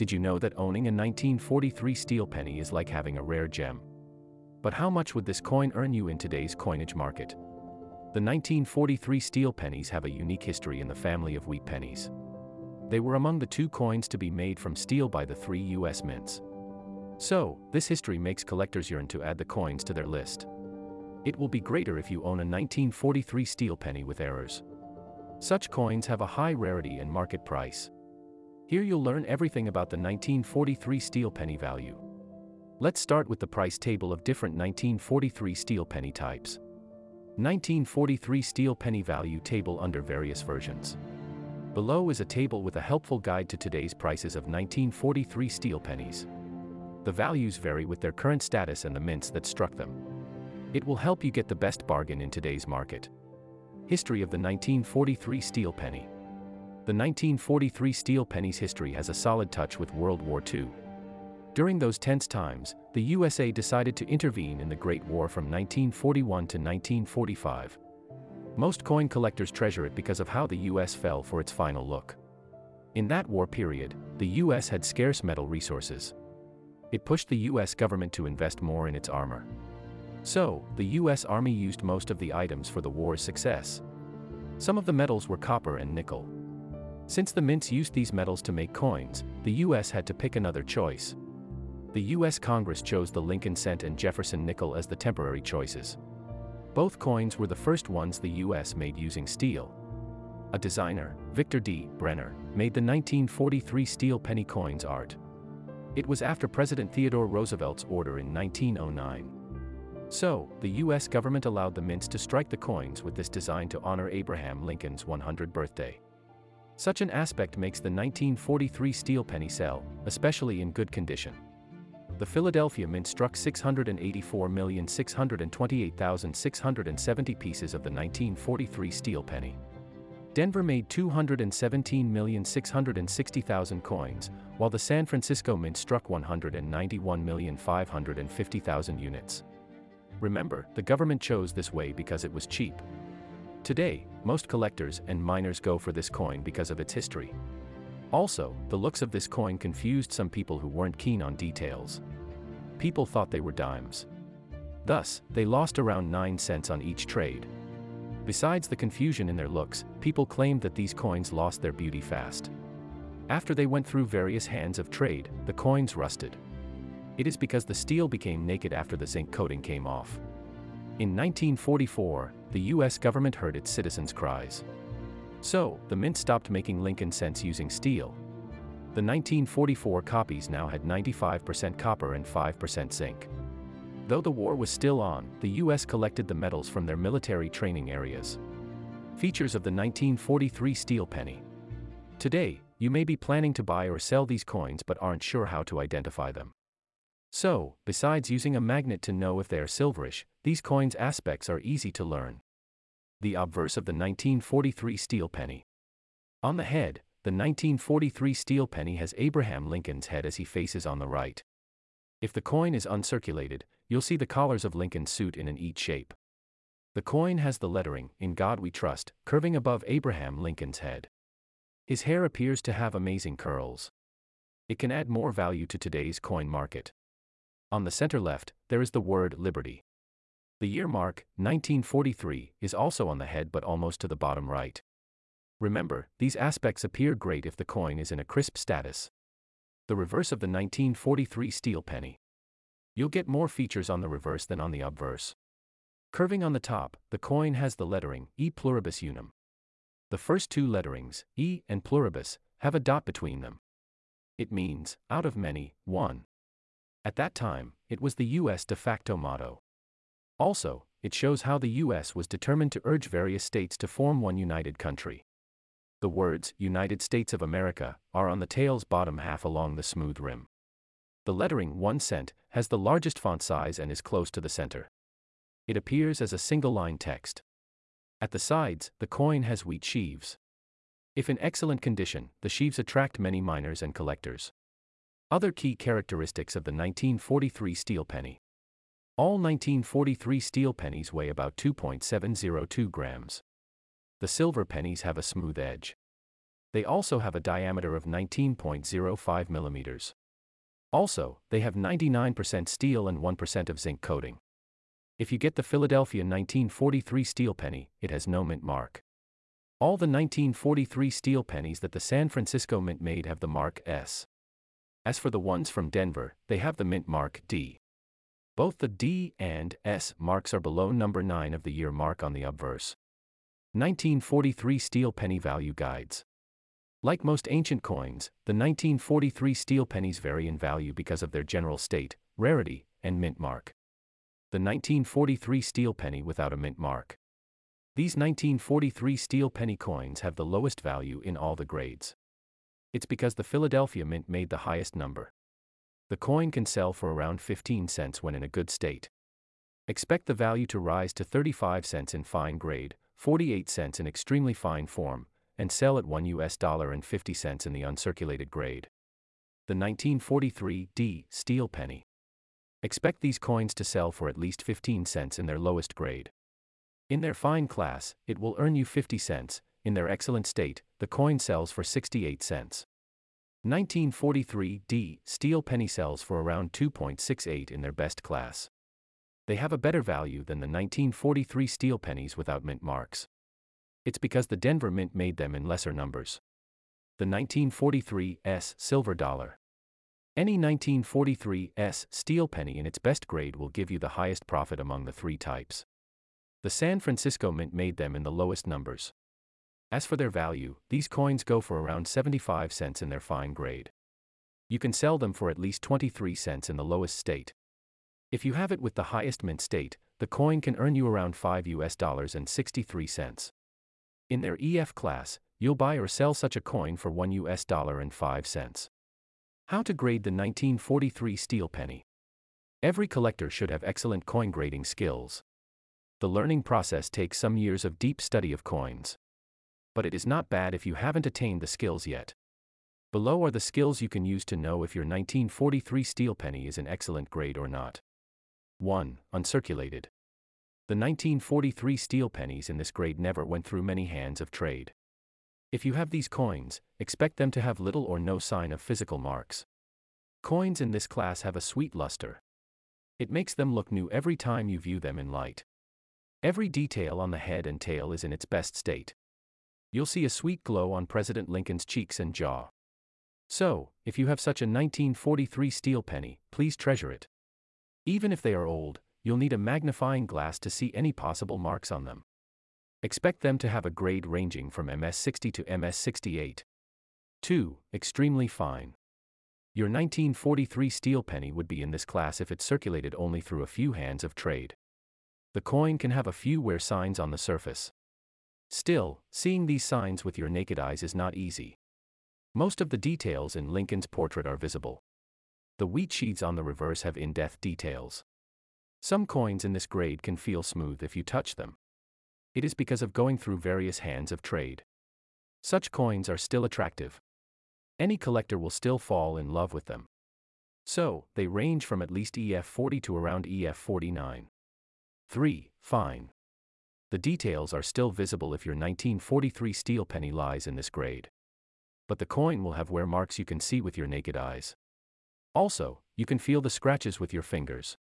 Did you know that owning a 1943 steel penny is like having a rare gem? But how much would this coin earn you in today's coinage market? The 1943 steel pennies have a unique history in the family of wheat pennies. They were among the two coins to be made from steel by the three U.S. mints. So, this history makes collectors yearn to add the coins to their list. It will be greater if you own a 1943 steel penny with errors. Such coins have a high rarity and market price. Here you'll learn everything about the 1943 steel penny value. Let's start with the price table of different 1943 steel penny types. 1943 steel penny value table under various versions. Below is a table with a helpful guide to today's prices of 1943 steel pennies. The values vary with their current status and the mints that struck them. It will help you get the best bargain in today's market. History of the 1943 steel penny. The 1943 steel penny's history has a solid touch with World War II. During those tense times, the USA decided to intervene in the Great War from 1941 to 1945. Most coin collectors treasure it because of how the US fell for its final look. In that war period, the US had scarce metal resources. It pushed the US government to invest more in its armor. So, the US Army used most of the items for the war's success. Some of the metals were copper and nickel. Since the mints used these metals to make coins, the US had to pick another choice. The US Congress chose the Lincoln cent and Jefferson nickel as the temporary choices. Both coins were the first ones the US made using steel. A designer, Victor D. Brenner, made the 1943 steel penny coins art. It was after President Theodore Roosevelt's order in 1909. So, the US government allowed the mints to strike the coins with this design to honor Abraham Lincoln's 100th birthday. Such an aspect makes the 1943 steel penny sell, especially in good condition. The Philadelphia Mint struck 684,628,670 pieces of the 1943 steel penny. Denver made 217,660,000 coins, while the San Francisco Mint struck 191,550,000 units. Remember, the government chose this way because it was cheap. Today, most collectors and miners go for this coin because of its history. Also, the looks of this coin confused some people who weren't keen on details. People thought they were dimes. Thus, they lost around 9 cents on each trade. Besides the confusion in their looks, people claimed that these coins lost their beauty fast. After they went through various hands of trade, the coins rusted. It is because the steel became naked after the zinc coating came off. In 1944, the US government heard its citizens' cries. So, the mint stopped making Lincoln cents using steel. The 1944 copies now had 95% copper and 5% zinc. Though the war was still on, the US collected the metals from their military training areas. Features of the 1943 steel penny. Today, you may be planning to buy or sell these coins but aren't sure how to identify them. So, besides using a magnet to know if they are silverish, these coins' aspects are easy to learn. The obverse of the 1943 steel penny. On the head, the 1943 steel penny has Abraham Lincoln's head as he faces on the right. If the coin is uncirculated, you'll see the collars of Lincoln's suit in an eat shape. The coin has the lettering, In God We Trust, curving above Abraham Lincoln's head. His hair appears to have amazing curls. It can add more value to today's coin market. On the center left, there is the word Liberty. The year mark, 1943, is also on the head but almost to the bottom right. Remember, these aspects appear great if the coin is in a crisp status. The reverse of the 1943 steel penny. You'll get more features on the reverse than on the obverse. Curving on the top, the coin has the lettering E pluribus unum. The first two letterings, E and pluribus, have a dot between them. It means, out of many, one. At that time, it was the US de facto motto. Also, it shows how the US was determined to urge various states to form one united country. The words, United States of America, are on the tail's bottom half along the smooth rim. The lettering 1 cent has the largest font size and is close to the center. It appears as a single line text. At the sides, the coin has wheat sheaves. If in excellent condition, the sheaves attract many miners and collectors. Other key characteristics of the 1943 steel penny. All 1943 steel pennies weigh about 2.702 grams. The silver pennies have a smooth edge. They also have a diameter of 19.05 millimeters. Also, they have 99% steel and 1% of zinc coating. If you get the Philadelphia 1943 steel penny, it has no mint mark. All the 1943 steel pennies that the San Francisco Mint made have the mark S. As for the ones from Denver, they have the mint mark D. Both the D and S marks are below number 9 of the year mark on the obverse. 1943 Steel Penny Value Guides. Like most ancient coins, the 1943 steel pennies vary in value because of their general state, rarity, and mint mark. The 1943 steel penny without a mint mark. These 1943 steel penny coins have the lowest value in all the grades. It's because the Philadelphia Mint made the highest number. The coin can sell for around 15 cents when in a good state. Expect the value to rise to 35 cents in fine grade, 48 cents in extremely fine form, and sell at 1 US dollar and 50 cents in the uncirculated grade. The 1943 D steel penny. Expect these coins to sell for at least 15 cents in their lowest grade. In their fine class, it will earn you 50 cents, in their excellent state, the coin sells for 68 cents. 1943 D steel penny sells for around 2.68 in their best class. They have a better value than the 1943 steel pennies without mint marks. It's because the Denver Mint made them in lesser numbers. The 1943 S silver dollar. Any 1943 S steel penny in its best grade will give you the highest profit among the three types. The San Francisco Mint made them in the lowest numbers. As for their value, these coins go for around 75 cents in their fine grade. You can sell them for at least 23 cents in the lowest state. If you have it with the highest mint state, the coin can earn you around 5 US dollars and 63 cents. In their EF class, you'll buy or sell such a coin for 1 US dollar and 5 cents. How to grade the 1943 steel penny. Every collector should have excellent coin grading skills. The learning process takes some years of deep study of coins but it is not bad if you haven't attained the skills yet. Below are the skills you can use to know if your 1943 steel penny is an excellent grade or not. 1. Uncirculated. The 1943 steel pennies in this grade never went through many hands of trade. If you have these coins, expect them to have little or no sign of physical marks. Coins in this class have a sweet luster. It makes them look new every time you view them in light. Every detail on the head and tail is in its best state. You'll see a sweet glow on President Lincoln's cheeks and jaw. So, if you have such a 1943 steel penny, please treasure it. Even if they are old, you'll need a magnifying glass to see any possible marks on them. Expect them to have a grade ranging from MS60 to MS68. 2. Extremely fine. Your 1943 steel penny would be in this class if it circulated only through a few hands of trade. The coin can have a few wear signs on the surface. Still, seeing these signs with your naked eyes is not easy. Most of the details in Lincoln's portrait are visible. The wheat sheaths on the reverse have in depth details. Some coins in this grade can feel smooth if you touch them. It is because of going through various hands of trade. Such coins are still attractive. Any collector will still fall in love with them. So, they range from at least EF40 to around EF49. 3. Fine. The details are still visible if your 1943 steel penny lies in this grade. But the coin will have wear marks you can see with your naked eyes. Also, you can feel the scratches with your fingers.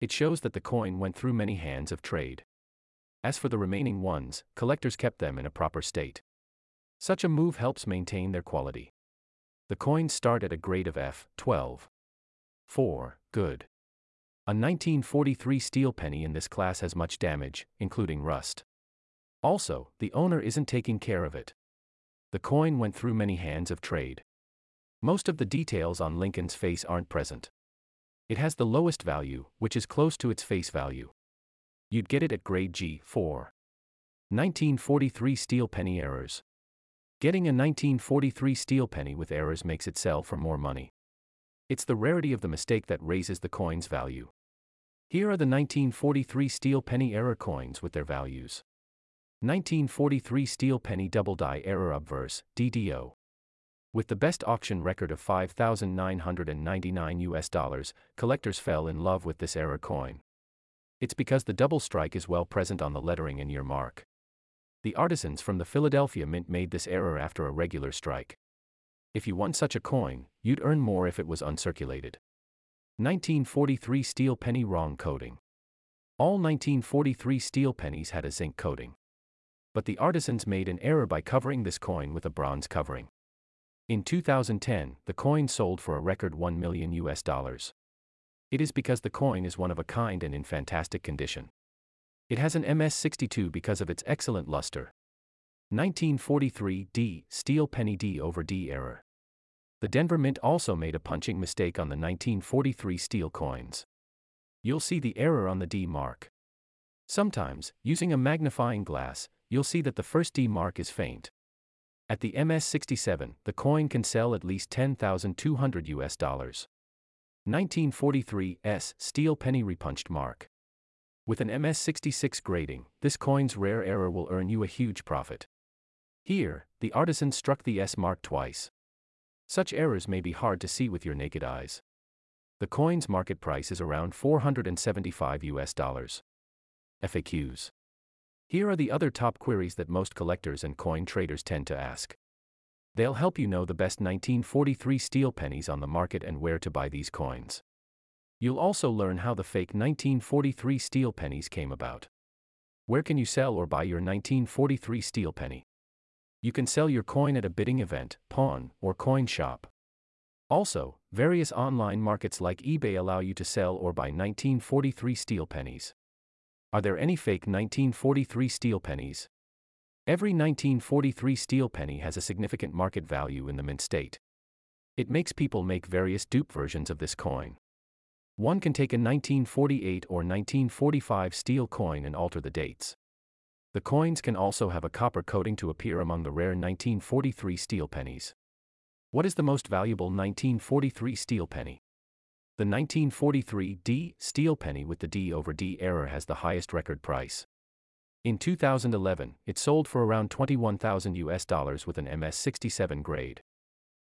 It shows that the coin went through many hands of trade. As for the remaining ones, collectors kept them in a proper state. Such a move helps maintain their quality. The coins start at a grade of F, 12. 4. Good. A 1943 steel penny in this class has much damage, including rust. Also, the owner isn't taking care of it. The coin went through many hands of trade. Most of the details on Lincoln's face aren't present. It has the lowest value, which is close to its face value. You'd get it at grade G4. 1943 steel penny errors. Getting a 1943 steel penny with errors makes it sell for more money. It's the rarity of the mistake that raises the coin's value. Here are the 1943 steel penny error coins with their values. 1943 steel penny double die error obverse, DDO. With the best auction record of 5,999 US dollars, collectors fell in love with this error coin. It's because the double strike is well present on the lettering and year mark. The artisans from the Philadelphia Mint made this error after a regular strike. If you won such a coin, you'd earn more if it was uncirculated. 1943 Steel Penny Wrong Coating. All 1943 steel pennies had a zinc coating. But the artisans made an error by covering this coin with a bronze covering. In 2010, the coin sold for a record 1 million US dollars. It is because the coin is one of a kind and in fantastic condition. It has an MS62 because of its excellent luster. 1943 D Steel Penny D over D error. The Denver Mint also made a punching mistake on the 1943 steel coins. You'll see the error on the D mark. Sometimes, using a magnifying glass, you'll see that the first D mark is faint. At the MS67, the coin can sell at least 10,200 US dollars. 1943 S steel penny repunched mark. With an MS66 grading, this coin's rare error will earn you a huge profit. Here, the artisan struck the S mark twice. Such errors may be hard to see with your naked eyes. The coin's market price is around 475 US dollars. FAQs. Here are the other top queries that most collectors and coin traders tend to ask. They'll help you know the best 1943 steel pennies on the market and where to buy these coins. You'll also learn how the fake 1943 steel pennies came about. Where can you sell or buy your 1943 steel penny? You can sell your coin at a bidding event, pawn, or coin shop. Also, various online markets like eBay allow you to sell or buy 1943 steel pennies. Are there any fake 1943 steel pennies? Every 1943 steel penny has a significant market value in the mint state. It makes people make various dupe versions of this coin. One can take a 1948 or 1945 steel coin and alter the dates. The coins can also have a copper coating to appear among the rare 1943 steel pennies. What is the most valuable 1943 steel penny? The 1943 D steel penny with the D over D error has the highest record price. In 2011, it sold for around 21,000 US dollars with an MS67 grade.